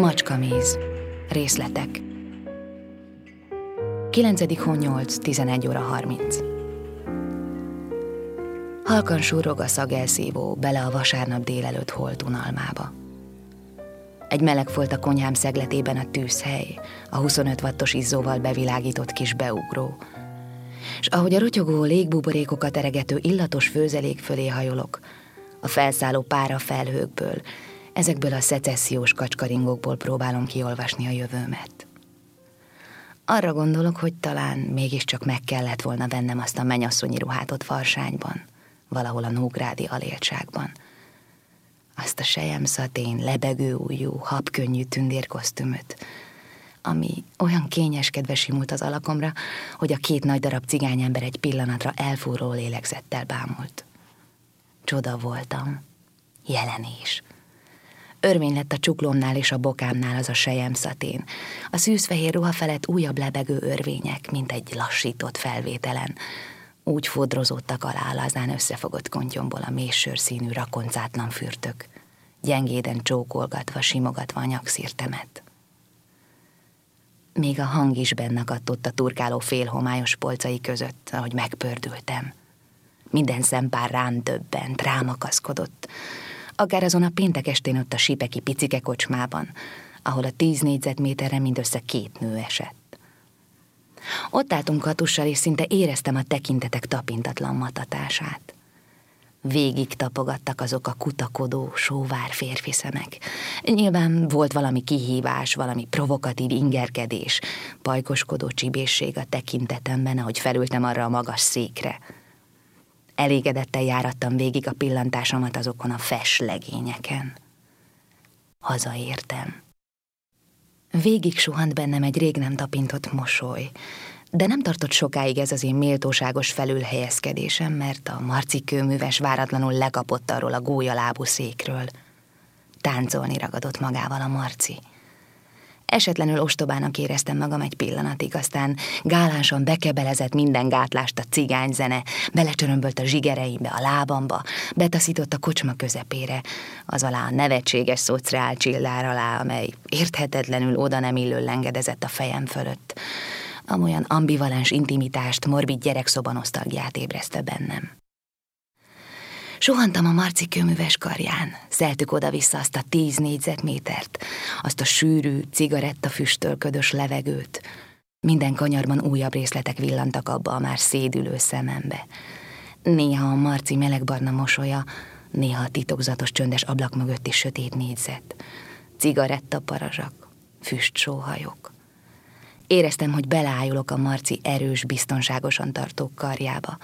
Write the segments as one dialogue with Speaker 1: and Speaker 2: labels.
Speaker 1: Macskamíz. Részletek. 9. hó 8, 11 óra 30. Halkan súrog a szagelszívó bele a vasárnap délelőtt holt unalmába. Egy meleg volt a konyhám szegletében a tűzhely, a 25 wattos izzóval bevilágított kis beugró. És ahogy a rotyogó légbuborékokat eregető illatos főzelék fölé hajolok, a felszálló pára felhőkből, ezekből a szecessziós kacskaringokból próbálom kiolvasni a jövőmet. Arra gondolok, hogy talán mégiscsak meg kellett volna vennem azt a menyasszonyi ruhát ott Varsányban, valahol a Nógrádi aléltságban. Azt a sejem szatén, lebegő ujjú, habkönnyű tündérkosztümöt, ami olyan kényeskedve simult az alakomra, hogy a két nagy darab cigányember egy pillanatra elfúró lélegzettel bámult. Csoda voltam. Jelenés. Örvény lett a csuklomnál és a bokámnál az a sejem szatén. A szűzfehér ruha felett újabb lebegő örvények, mint egy lassított felvételen. Úgy fodrozódtak alá lazán összefogott kontyomból a mésőr színű rakoncátlan fürtök, gyengéden csókolgatva, simogatva a nyakszírtemet. Még a hang is bennakadtott a turkáló félhomályos polcai között, ahogy megpördültem. Minden szempár rám döbbent, rám akaszkodott, akár azon a péntek estén ott a Sipeki picike kocsmában, ahol a tíz négyzetméterre mindössze két nő esett. Ott álltunk katussal, és szinte éreztem a tekintetek tapintatlan matatását. Végig tapogattak azok a kutakodó, sóvár férfi szemek. Nyilván volt valami kihívás, valami provokatív ingerkedés, pajkoskodó csibészség a tekintetemben, ahogy felültem arra a magas székre – Elégedettel járattam végig a pillantásomat azokon a fes legényeken. Hazaértem. Végig suhant bennem egy rég nem tapintott mosoly, de nem tartott sokáig ez az én méltóságos felülhelyezkedésem, mert a marci kőműves váratlanul lekapott arról a gólyalábú székről. Táncolni ragadott magával a marci. Esetlenül ostobának éreztem magam egy pillanatig, aztán gálánsan bekebelezett minden gátlást a cigányzene, belecsörömbölt a zsigereimbe, a lábamba, betaszított a kocsma közepére, az alá a nevetséges szociál csillár alá, amely érthetetlenül oda nem illő lengedezett a fejem fölött. Amolyan ambivalens intimitást, morbid gyerekszoba nosztalgiát ébreszte bennem. Suhantam a Marci kőműves karján, szeltük oda-vissza azt a tíz négyzetmétert, azt a sűrű, cigarettafüsttől ködös levegőt. Minden kanyarban újabb részletek villantak abba a már szédülő szemembe. Néha a Marci melegbarna mosolya, néha a titokzatos csöndes ablak mögötti sötét négyzet. Cigarettaparazsak, füstsóhajok. Éreztem, hogy beleájulok a Marci erős, biztonságosan tartó karjába,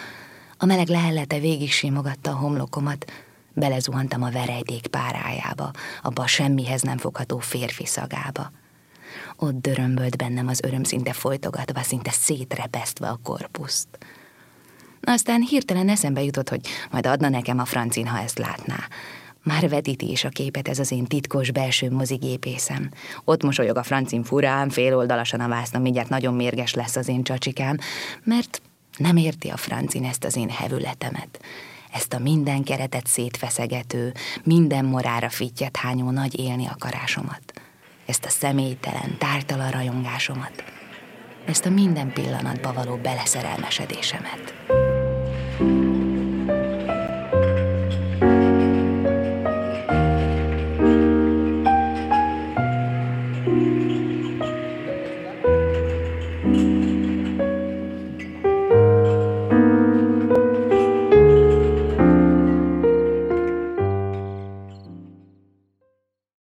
Speaker 1: a meleg lehellete végig simogatta a homlokomat, belezuhantam a verejték párájába, abba a semmihez nem fogható férfi szagába. Ott dörömbölt bennem az öröm szinte folytogatva, szinte szétrepesztve a korpuszt. Aztán hirtelen eszembe jutott, hogy majd adna nekem a francin, ha ezt látná. Már vetíti is a képet ez az én titkos belső mozigépészem. Ott mosolyog a francin furán, féloldalasan a vászna, mindjárt nagyon mérges lesz az én csacsikám, mert nem érti a francin ezt az én hevületemet, ezt a minden keretet szétfeszegető, minden morára fittyet hányó nagy élni akarásomat, ezt a személytelen, tártalan rajongásomat, ezt a minden pillanatba való beleszerelmesedésemet.